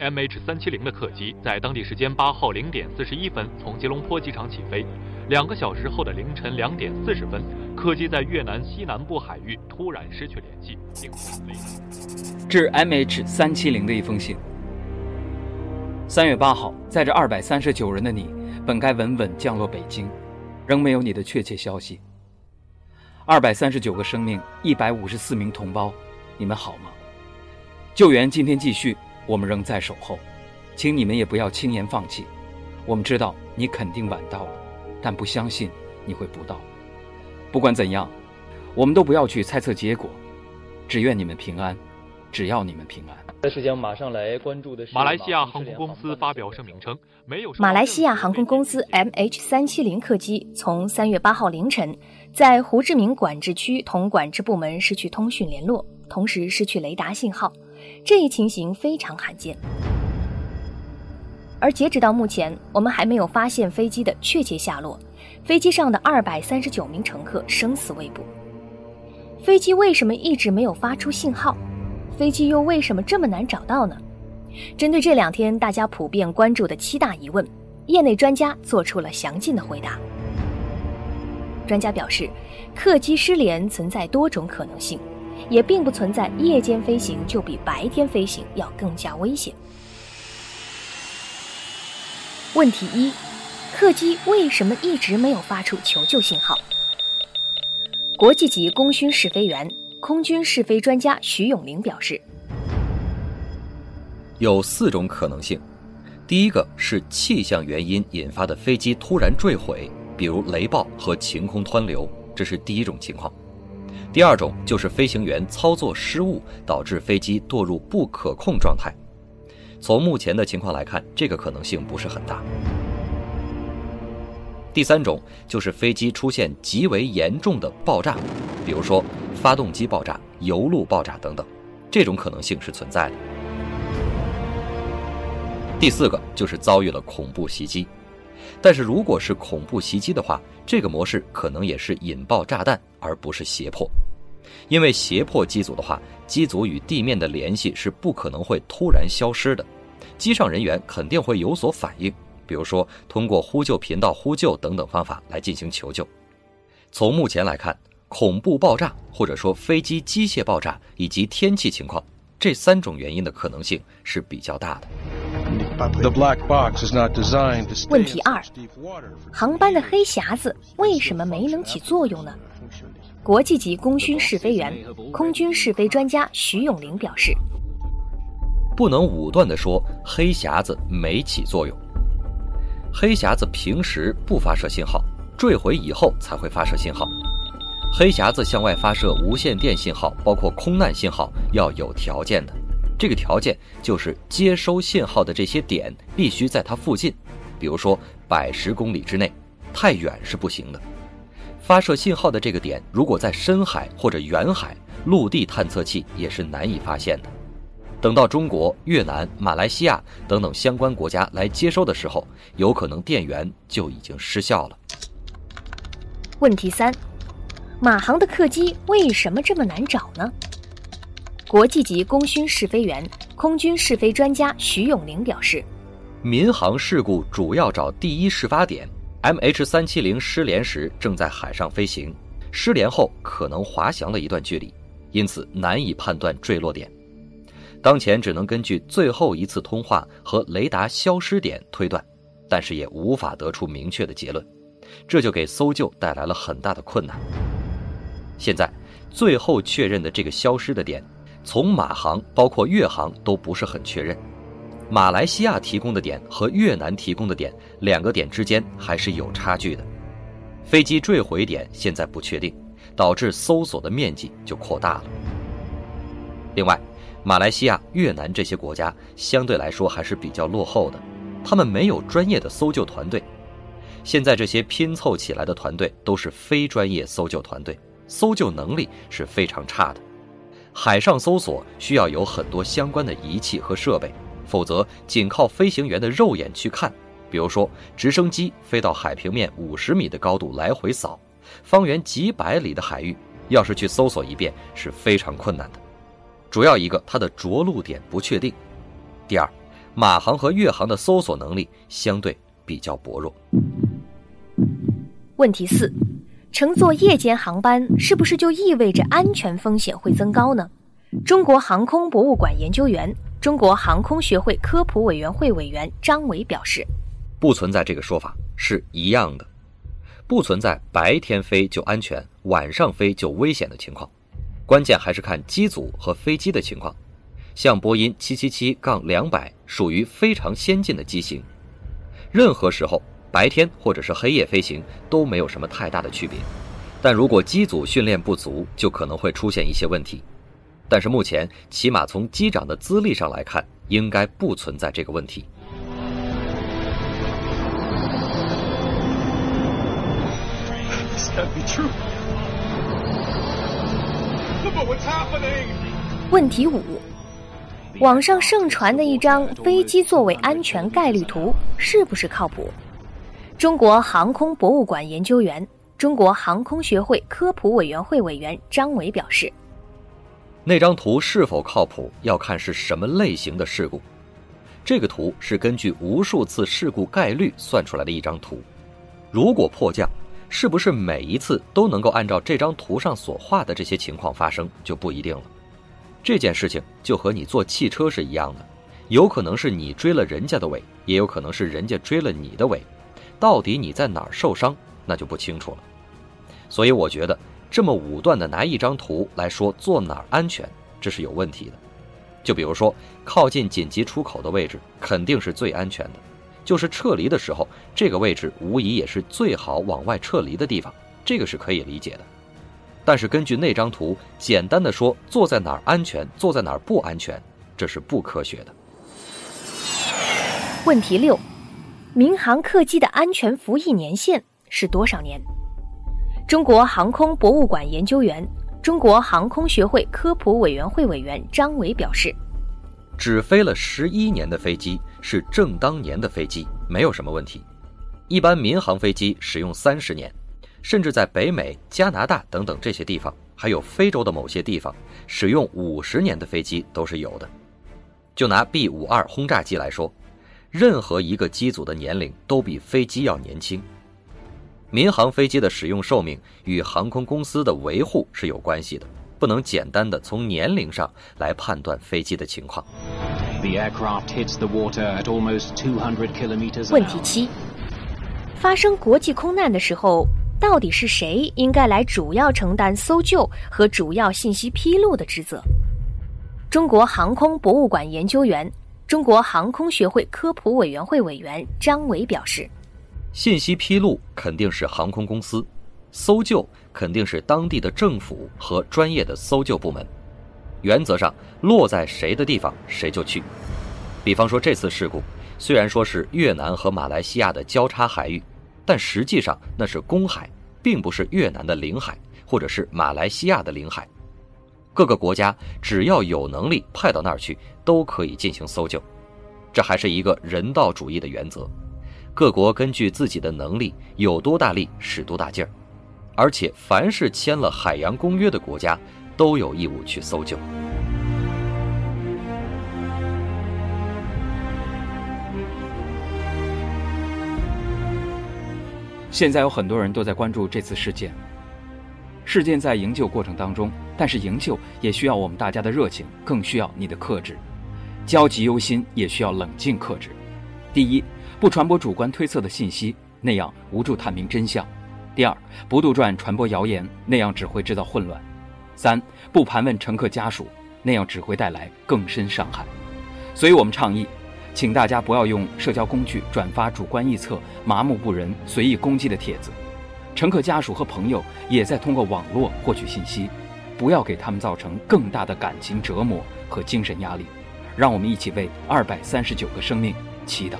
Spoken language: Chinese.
MH370 的客机在当地时间八号零点四十一分从吉隆坡机场起飞，两个小时后的凌晨两点四十分，客机在越南西南部海域突然失去联系，并。致 MH370 的一封信。三月八号，载着二百三十九人的你，本该稳稳降落北京，仍没有你的确切消息。二百三十九个生命，一百五十四名同胞，你们好吗？救援今天继续。我们仍在守候，请你们也不要轻言放弃。我们知道你肯定晚到了，但不相信你会不到。不管怎样，我们都不要去猜测结果，只愿你们平安，只要你们平安。在时间马上来关注的是马来西亚航空公司发表声明称，没有马来西亚航空公司 MH 三七零客机从三月八号凌晨在胡志明管制区同管制部门失去通讯联络，同时失去雷达信号。这一情形非常罕见，而截止到目前，我们还没有发现飞机的确切下落。飞机上的二百三十九名乘客生死未卜。飞机为什么一直没有发出信号？飞机又为什么这么难找到呢？针对这两天大家普遍关注的七大疑问，业内专家做出了详尽的回答。专家表示，客机失联存在多种可能性。也并不存在夜间飞行就比白天飞行要更加危险。问题一：客机为什么一直没有发出求救信号？国际级功勋试飞员、空军试飞专家徐永林表示，有四种可能性。第一个是气象原因引发的飞机突然坠毁，比如雷暴和晴空湍流，这是第一种情况。第二种就是飞行员操作失误导致飞机堕入不可控状态。从目前的情况来看，这个可能性不是很大。第三种就是飞机出现极为严重的爆炸，比如说发动机爆炸、油路爆炸等等，这种可能性是存在的。第四个就是遭遇了恐怖袭击。但是如果是恐怖袭击的话，这个模式可能也是引爆炸弹，而不是胁迫。因为胁迫机组的话，机组与地面的联系是不可能会突然消失的，机上人员肯定会有所反应，比如说通过呼救频道呼救等等方法来进行求救。从目前来看，恐怖爆炸或者说飞机机械爆炸以及天气情况这三种原因的可能性是比较大的。问题二：航班的黑匣子为什么没能起作用呢？国际级功勋试飞员、空军试飞专家徐永林表示：“不能武断地说黑匣子没起作用。黑匣子平时不发射信号，坠毁以后才会发射信号。黑匣子向外发射无线电信号，包括空难信号，要有条件的。”这个条件就是接收信号的这些点必须在它附近，比如说百十公里之内，太远是不行的。发射信号的这个点如果在深海或者远海，陆地探测器也是难以发现的。等到中国、越南、马来西亚等等相关国家来接收的时候，有可能电源就已经失效了。问题三：马航的客机为什么这么难找呢？国际级功勋试飞员、空军试飞专家徐永林表示：“民航事故主要找第一事发点，MH370 失联时正在海上飞行，失联后可能滑翔了一段距离，因此难以判断坠落点。当前只能根据最后一次通话和雷达消失点推断，但是也无法得出明确的结论，这就给搜救带来了很大的困难。现在最后确认的这个消失的点。”从马航包括越航都不是很确认，马来西亚提供的点和越南提供的点两个点之间还是有差距的，飞机坠毁点现在不确定，导致搜索的面积就扩大了。另外，马来西亚、越南这些国家相对来说还是比较落后的，他们没有专业的搜救团队，现在这些拼凑起来的团队都是非专业搜救团队，搜救能力是非常差的。海上搜索需要有很多相关的仪器和设备，否则仅靠飞行员的肉眼去看，比如说直升机飞到海平面五十米的高度来回扫，方圆几百里的海域，要是去搜索一遍是非常困难的。主要一个它的着陆点不确定，第二，马航和越航的搜索能力相对比较薄弱。问题四：乘坐夜间航班是不是就意味着安全风险会增高呢？中国航空博物馆研究员、中国航空学会科普委员会委员张伟表示：“不存在这个说法，是一样的，不存在白天飞就安全，晚上飞就危险的情况。关键还是看机组和飞机的情况。像波音777-200属于非常先进的机型，任何时候白天或者是黑夜飞行都没有什么太大的区别。但如果机组训练不足，就可能会出现一些问题。”但是目前，起码从机长的资历上来看，应该不存在这个问题。问题五：网上盛传的一张飞机座位安全概率图是不是靠谱？中国航空博物馆研究员、中国航空学会科普委员会委员张伟表示。那张图是否靠谱，要看是什么类型的事故。这个图是根据无数次事故概率算出来的一张图。如果迫降，是不是每一次都能够按照这张图上所画的这些情况发生，就不一定了。这件事情就和你坐汽车是一样的，有可能是你追了人家的尾，也有可能是人家追了你的尾。到底你在哪儿受伤，那就不清楚了。所以我觉得。这么武断的拿一张图来说坐哪儿安全，这是有问题的。就比如说，靠近紧急出口的位置肯定是最安全的，就是撤离的时候，这个位置无疑也是最好往外撤离的地方，这个是可以理解的。但是根据那张图，简单的说坐在哪儿安全，坐在哪儿不安全，这是不科学的。问题六：民航客机的安全服役年限是多少年？中国航空博物馆研究员、中国航空学会科普委员会委员张伟表示：“只飞了十一年的飞机是正当年的飞机，没有什么问题。一般民航飞机使用三十年，甚至在北美、加拿大等等这些地方，还有非洲的某些地方，使用五十年的飞机都是有的。就拿 B 五二轰炸机来说，任何一个机组的年龄都比飞机要年轻。”民航飞机的使用寿命与航空公司的维护是有关系的，不能简单的从年龄上来判断飞机的情况。问题七：发生国际空难的时候，到底是谁应该来主要承担搜救和主要信息披露的职责？中国航空博物馆研究员、中国航空学会科普委员会委员张伟表示。信息披露肯定是航空公司，搜救肯定是当地的政府和专业的搜救部门。原则上，落在谁的地方谁就去。比方说这次事故，虽然说是越南和马来西亚的交叉海域，但实际上那是公海，并不是越南的领海或者是马来西亚的领海。各个国家只要有能力派到那儿去，都可以进行搜救。这还是一个人道主义的原则。各国根据自己的能力有多大力使多大劲儿，而且凡是签了海洋公约的国家都有义务去搜救。现在有很多人都在关注这次事件。事件在营救过程当中，但是营救也需要我们大家的热情，更需要你的克制。焦急忧心也需要冷静克制。第一。不传播主观推测的信息，那样无助探明真相；第二，不杜撰传播谣言，那样只会制造混乱；三，不盘问乘客家属，那样只会带来更深伤害。所以我们倡议，请大家不要用社交工具转发主观臆测、麻木不仁、随意攻击的帖子。乘客家属和朋友也在通过网络获取信息，不要给他们造成更大的感情折磨和精神压力。让我们一起为二百三十九个生命祈祷。